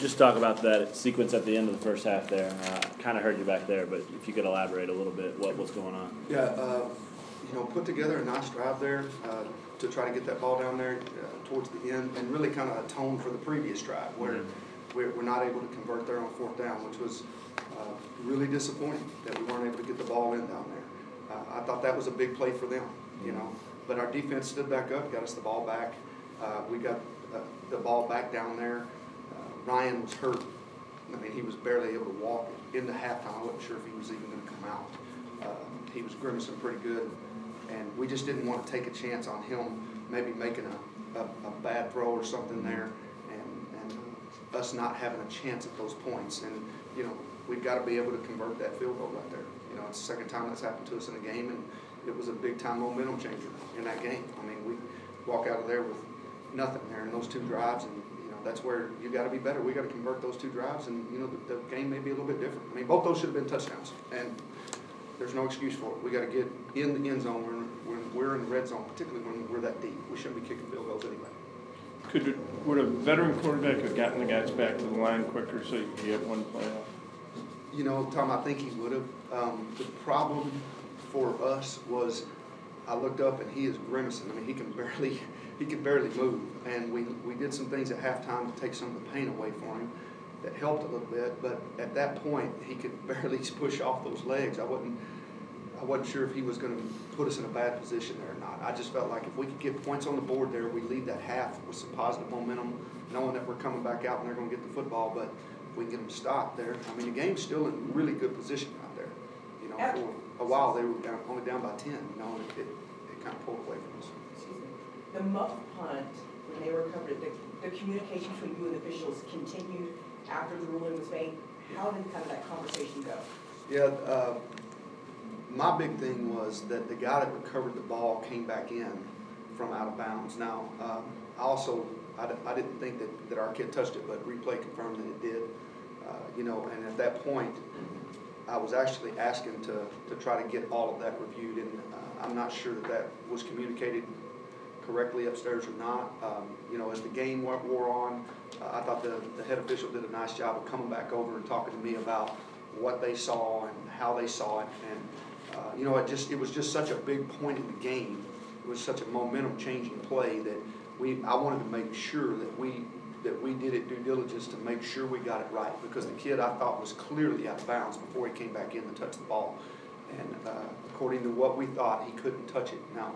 just talk about that sequence at the end of the first half there. Uh, kind of heard you back there, but if you could elaborate a little bit, what was going on? Yeah, uh, you know, put together a nice drive there uh, to try to get that ball down there uh, towards the end and really kind of atone for the previous drive where Mm-hmm. we're, we're not able to convert there on fourth down, which was uh, really disappointing that we weren't able to get the ball in down there. Uh, I thought that was a big play for them, you know, but our defense stood back up, got us the ball back. Uh, We got uh, the ball back down there. Ryan was hurt. I mean, he was barely able to walk into halftime. I wasn't sure if he was even going to come out. Uh, He was grimacing pretty good, and we just didn't want to take a chance on him maybe making a, a, a bad throw or something there, and, and us not having a chance at those points. And, you know, we've got to be able to convert that field goal right there. You know, it's the second time that's happened to us in a game, and it was a big-time momentum changer in that game. I mean, we walk out of there with nothing there in those two drives, and, that's where you got to be better. We got to convert those two drives, and, you know, the, the game may be a little bit different. I mean, both those should have been touchdowns, and there's no excuse for it. We got to get in the end zone when, when we're in the red zone, particularly when we're that deep. We shouldn't be kicking field goals anyway. Could, would a veteran quarterback have gotten the guys back to the line quicker so you could get one playoff? You know, Tom, I think he would have. Um, the problem for us was I looked up and he is grimacing. I mean, he can barely, he can barely move. And we, we did some things at halftime to take some of the pain away for him that helped a little bit. But at that point, he could barely push off those legs. I wasn't, I wasn't sure if he was going to put us in a bad position there or not. I just felt like if we could get points on the board there, we lead that half with some positive momentum, knowing that we're coming back out and they're going to get the football. But if we can get them stopped there, I mean, the game's still in really good position out there. You know, for a while they were down, only down by ten. You know, and it, it kind of pulled away from us. The muff punt, when they recovered it, the, the communication between you and officials continued after the ruling was made. How did kind of that conversation go? Yeah, uh, my big thing was that the guy that recovered the ball came back in from out of bounds. Now, um, I also, I, I didn't think that, that our kid touched it, but replay confirmed that it did. Uh, you know, and at that point, I was actually asking to, to try to get all of that reviewed, and uh, I'm not sure that that was communicated correctly upstairs or not. Um, you know, as the game wore on, uh, I thought the, the head official did a nice job of coming back over and talking to me about what they saw and how they saw it. And, uh, you know, it just, it was just such a big point in the game. It was such a momentum changing play that we, I wanted to make sure that we, that we did it due diligence to make sure we got it right. Because the kid I thought was clearly out of bounds before he came back in to touch the ball. And, uh, according to what we thought, he couldn't touch it. Now,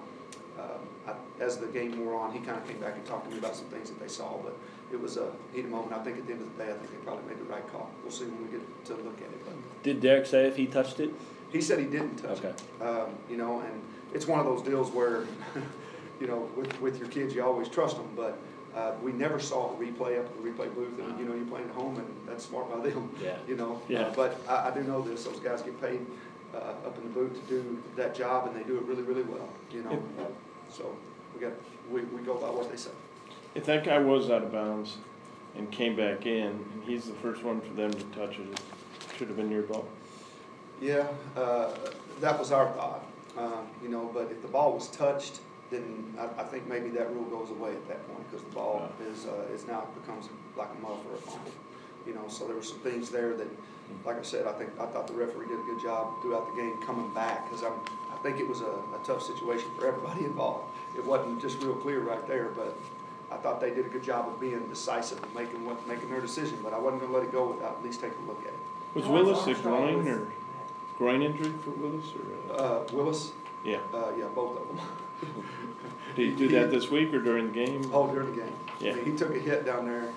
uh, I- as the game wore on, he kind of came back and talked to me about some things that they saw, but it was a heated moment. I think at the end of the day, I think they probably made the right call. We'll see when we get to look at it. But Did Derek say if he touched it? he said he didn't touch Okay. it. Um, you know, and it's one of those deals where, you know, with, with your kids, you always trust them, but uh, we never saw the replay up at the replay booth, and you know, you're playing at home, and that's smart by them. Yeah. You know, Yeah. Uh, but I, I do know this: those guys get paid uh, up in the booth to do that job, and they do it really, really well. You know, so we got we, we go by what they say. If that guy was out of bounds and came back in, and he's the first one for them to touch it, it should have been your ball. Yeah, uh, that was our thought, uh, you know, but if the ball was touched, then I, I think maybe that rule goes away at that point, because the ball is, uh, is now becomes like a muff or a fumble. You know, so there were some things there that, like I said, I think, I thought the referee did a good job throughout the game coming back, because I'm, I think it was a, a tough situation for everybody involved. It wasn't just real clear right there, but I thought they did a good job of being decisive and making what, making their decision, but I wasn't gonna let it go without at least taking a look at it. Was Willis a groin or groin injury for Willis or? uh, Uh, Willis, Yeah. uh, yeah, both of them. Did he do that this week or during the game? Oh, during the game. Yeah. I mean, He took a hit down there,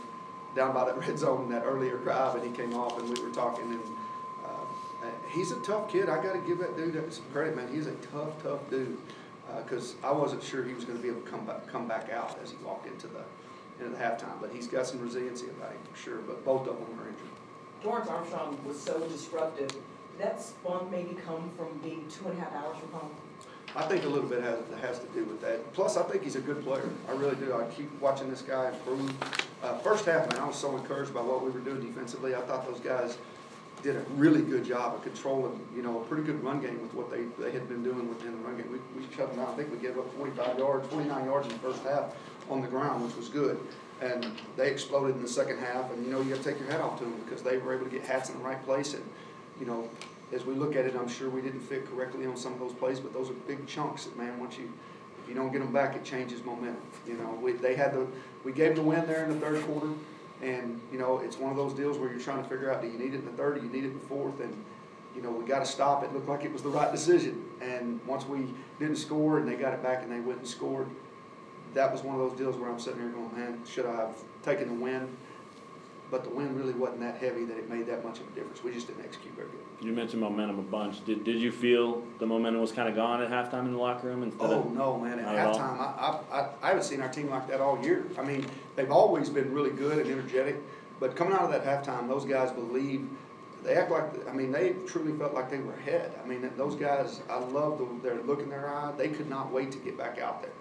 down by that red zone in that earlier drive, and he came off, and we were talking, and, uh, uh, he's a tough kid, I gotta give that dude some credit, man, he's a tough, tough dude. Uh 'cause cause I wasn't sure he was gonna be able to come back, come back out as he walked into the, into the halftime, but he's got some resiliency about him, for sure, but both of them are injured. Dorance Armstrong was so disruptive. Did that spunk maybe come from being two and a half hours from home? I think a little bit has, has to do with that. Plus, I think he's a good player. I really do. I keep watching this guy improve. Uh, first half, man, I was so encouraged by what we were doing defensively. I thought those guys did a really good job of controlling, you know, a pretty good run game with what they, they had been doing within the run game. We, we shut them out. I think we gave up forty-five yards, forty-nine yards in the first half on the ground, which was good. And they exploded in the second half, and you know, you gotta take your hat off to them, because they were able to get hats in the right place, and, you know, as we look at it, I'm sure we didn't fit correctly on some of those plays, but those are big chunks that, man, once you, you don't get them back, it changes momentum. You know, we, they had the, we gave them the win there in the third quarter, and, you know, it's one of those deals where you're trying to figure out, do you need it in the third, do you need it in the fourth, and, you know, we gotta stop, it looked like it was the right decision, and once we didn't score and they got it back and they went and scored, that was one of those deals where I'm sitting here going, man, should I have taken the win? But the wind really wasn't that heavy that it made that much of a difference, we just didn't execute very good. You mentioned momentum a bunch. Did, did you feel the momentum was kind of gone at halftime in the locker room instead Oh, of? no, man, at Not at all? halftime, I, I, I, I haven't seen our team like that all year. I mean, they've always been really good and energetic, but coming out of that halftime, those guys believe, they act like, I mean, they truly felt like they were ahead. I mean, those guys, I love the, their look in their eye, they could not wait to get back out there.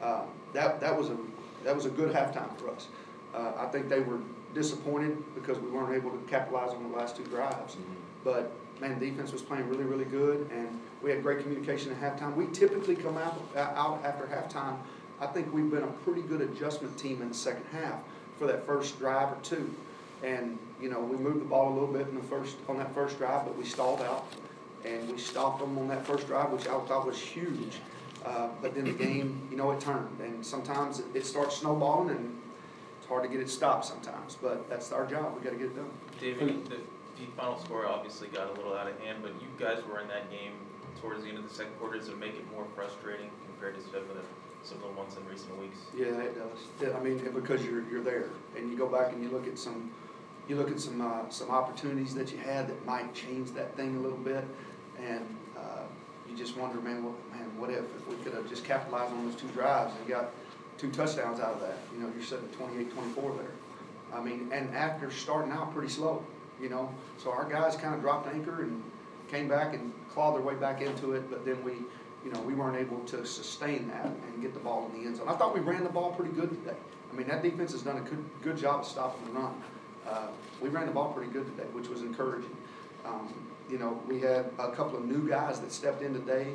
Uh, that, that was a, that was a good halftime for us. Uh, I think they were disappointed because we weren't able to capitalize on the last two drives. But, man, defense was playing really, really good, and we had great communication at halftime. We typically come out, out after halftime, I think we've been a pretty good adjustment team in the second half for that first drive or two. And, you know, we moved the ball a little bit in the first, on that first drive, but we stalled out. And we stopped them on that first drive, which I thought was huge. Uh, but then the game, you know, it turned, and sometimes it- it starts snowballing, and it's hard to get it stopped sometimes, but that's our job, we gotta get it done. David, the, the final score obviously got a little out of hand, but you guys were in that game towards the end of the second quarter. Does it make it more frustrating compared to some of the, some of the ones in recent weeks? Yeah, it does. Yeah, I mean, because you're, you're there, and you go back and you look at some, you look at some, uh, some opportunities that you had that might change that thing a little bit, and, uh, you just wonder, man, what, man, what if, if we could have just capitalized on those two drives and got two touchdowns out of that, you know, you're sitting at twenty-eight, twenty-four there. I mean, and after starting out pretty slow, you know, so our guys kinda dropped anchor and came back and clawed their way back into it, but then we, you know, we weren't able to sustain that and get the ball in the end zone. I thought we ran the ball pretty good today. I mean, that defense has done a good, good job of stopping the run. Uh, we ran the ball pretty good today, which was encouraging. Um, you know, we had a couple of new guys that stepped in today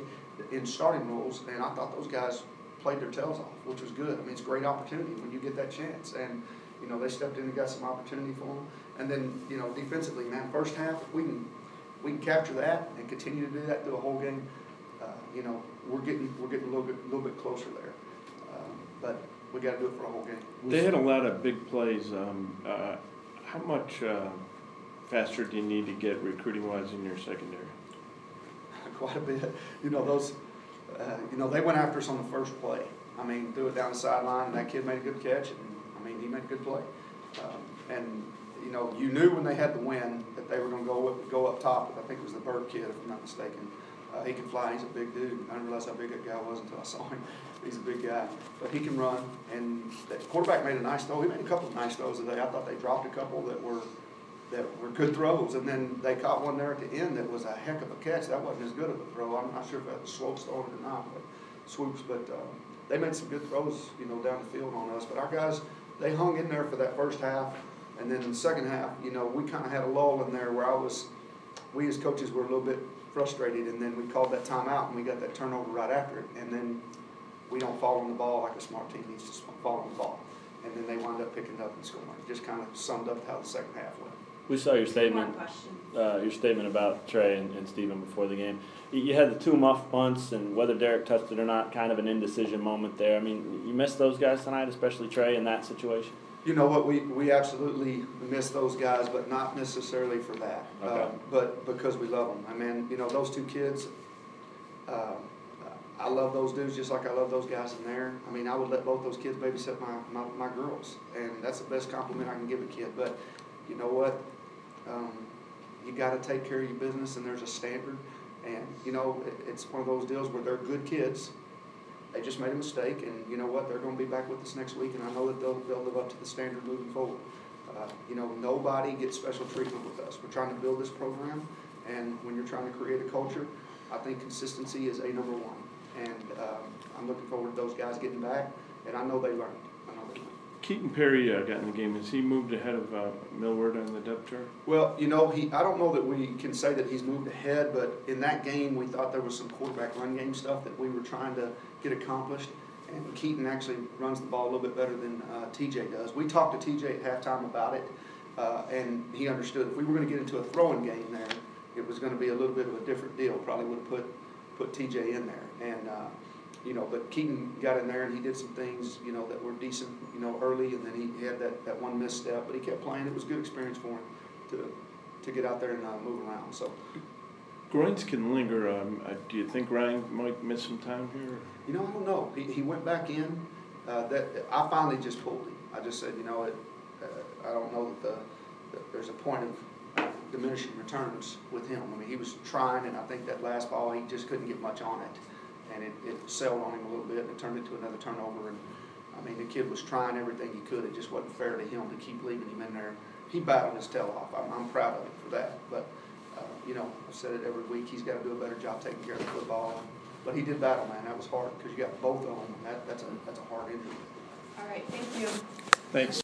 in starting roles, and I thought those guys played their tails off, which was good. I mean, it's a great opportunity when you get that chance. And, you know, they stepped in and got some opportunity for them. And then, you know, defensively, man, first half, if we can, we can capture that and continue to do that through the whole game, uh, you know, we're getting, we're getting a little bit, a little bit closer there. Um, But we gotta do it for the whole game. They had a lot of big plays. Um, uh, how much, uh, faster do you need to get recruiting wise in your secondary? quite a bit. You know, those, uh, you know, they went after us on the first play. I mean, threw it down the sideline, and that kid made a good catch, and, I mean, he made a good play. Um, And, you know, you knew when they had the win that they were gonna go, up- go up top, I think it was the Burt kid, if I'm not mistaken. Uh, he can fly, he's a big dude. I didn't realize how big that guy was until I saw him. He's a big guy, but he can run, and the quarterback made a nice throw. He made a couple of nice throws today. I thought they dropped a couple that were, that were good throws, and then they caught one there at the end that was a heck of a catch. That wasn't as good of a throw. I'm not sure if that was Swopes throwing it or not, but swoops, but, uh, they made some good throws, you know, down the field on us. But our guys, they hung in there for that first half, and then in the second half, you know, we kinda had a lull in there where I was, we as coaches were a little bit frustrated, and then we called that timeout, and we got that turnover right after it, and then we don't fall on the ball like a smart team needs to fall on the ball. And then they wind up picking up and scoring. Just kinda summed up how the second half went. We saw your statement. One uh, your statement about Trey and, and Steven before the game. You, you had the two muff punts, and whether Derek touched it or not, kind of an indecision moment there. I mean, you missed those guys tonight, especially Trey in that situation. You know what, we, we absolutely miss those guys, but not necessarily for that. Okay. Uh, But because we love them. I mean, you know, those two kids, uh, I love those dudes just like I love those guys in there. I mean, I would let both those kids babysit my, my, my girls, and that's the best compliment I can give a kid. But you know what? Um, you gotta take care of your business, and there's a standard. And, you know, it, it's one of those deals where they're good kids, they just made a mistake, and you know what, they're gonna be back with us next week, and I know that they'll, they'll live up to the standard moving forward. Uh, you know, nobody gets special treatment with us, we're trying to build this program, and when you're trying to create a culture, I think consistency is a number one. And, um, I'm looking forward to those guys getting back, and I know they learned, I know they learned. Keaton Perry uh, got in the game. Has he moved ahead of uh, Millweard on the depth chart? Well, you know, he, I don't know that we can say that he's moved ahead, but in that game, we thought there was some quarterback run game stuff that we were trying to get accomplished. And Keaton actually runs the ball a little bit better than uh, TJ does. We talked to TJ at halftime about it, uh, and he understood if we were gonna get into a throwing game there, it was gonna be a little bit of a different deal. Probably would've put, put TJ in there. And, uh, you know, but Keaton got in there and he did some things, you know, that were decent, you know, early, and then he had that, that one misstep, but he kept playing. It was a good experience for him to, to get out there and uh, move around, so. Groins can linger, um, uh, do you think Ryan might miss some time here? You know, I don't know. He, he went back in, uh, that, I finally just pulled him. I just said, you know, it, uh, I don't know that the, that there's a point of diminishing returns with him. I mean, he was trying, and I think that last ball, he just couldn't get much on it. And it, it sailed on him a little bit, and it turned into another turnover, and, I mean, the kid was trying everything he could. It just wasn't fair to him to keep leaving him in there. He battled his tail off. I'm, I'm proud of him for that, but, uh, you know, I've said it every week, he's gotta do a better job taking care of the football. But he did battle, man, that was hard, because you got both of them, and that, that's a, that's a hard injury. All right, thank you. Thanks.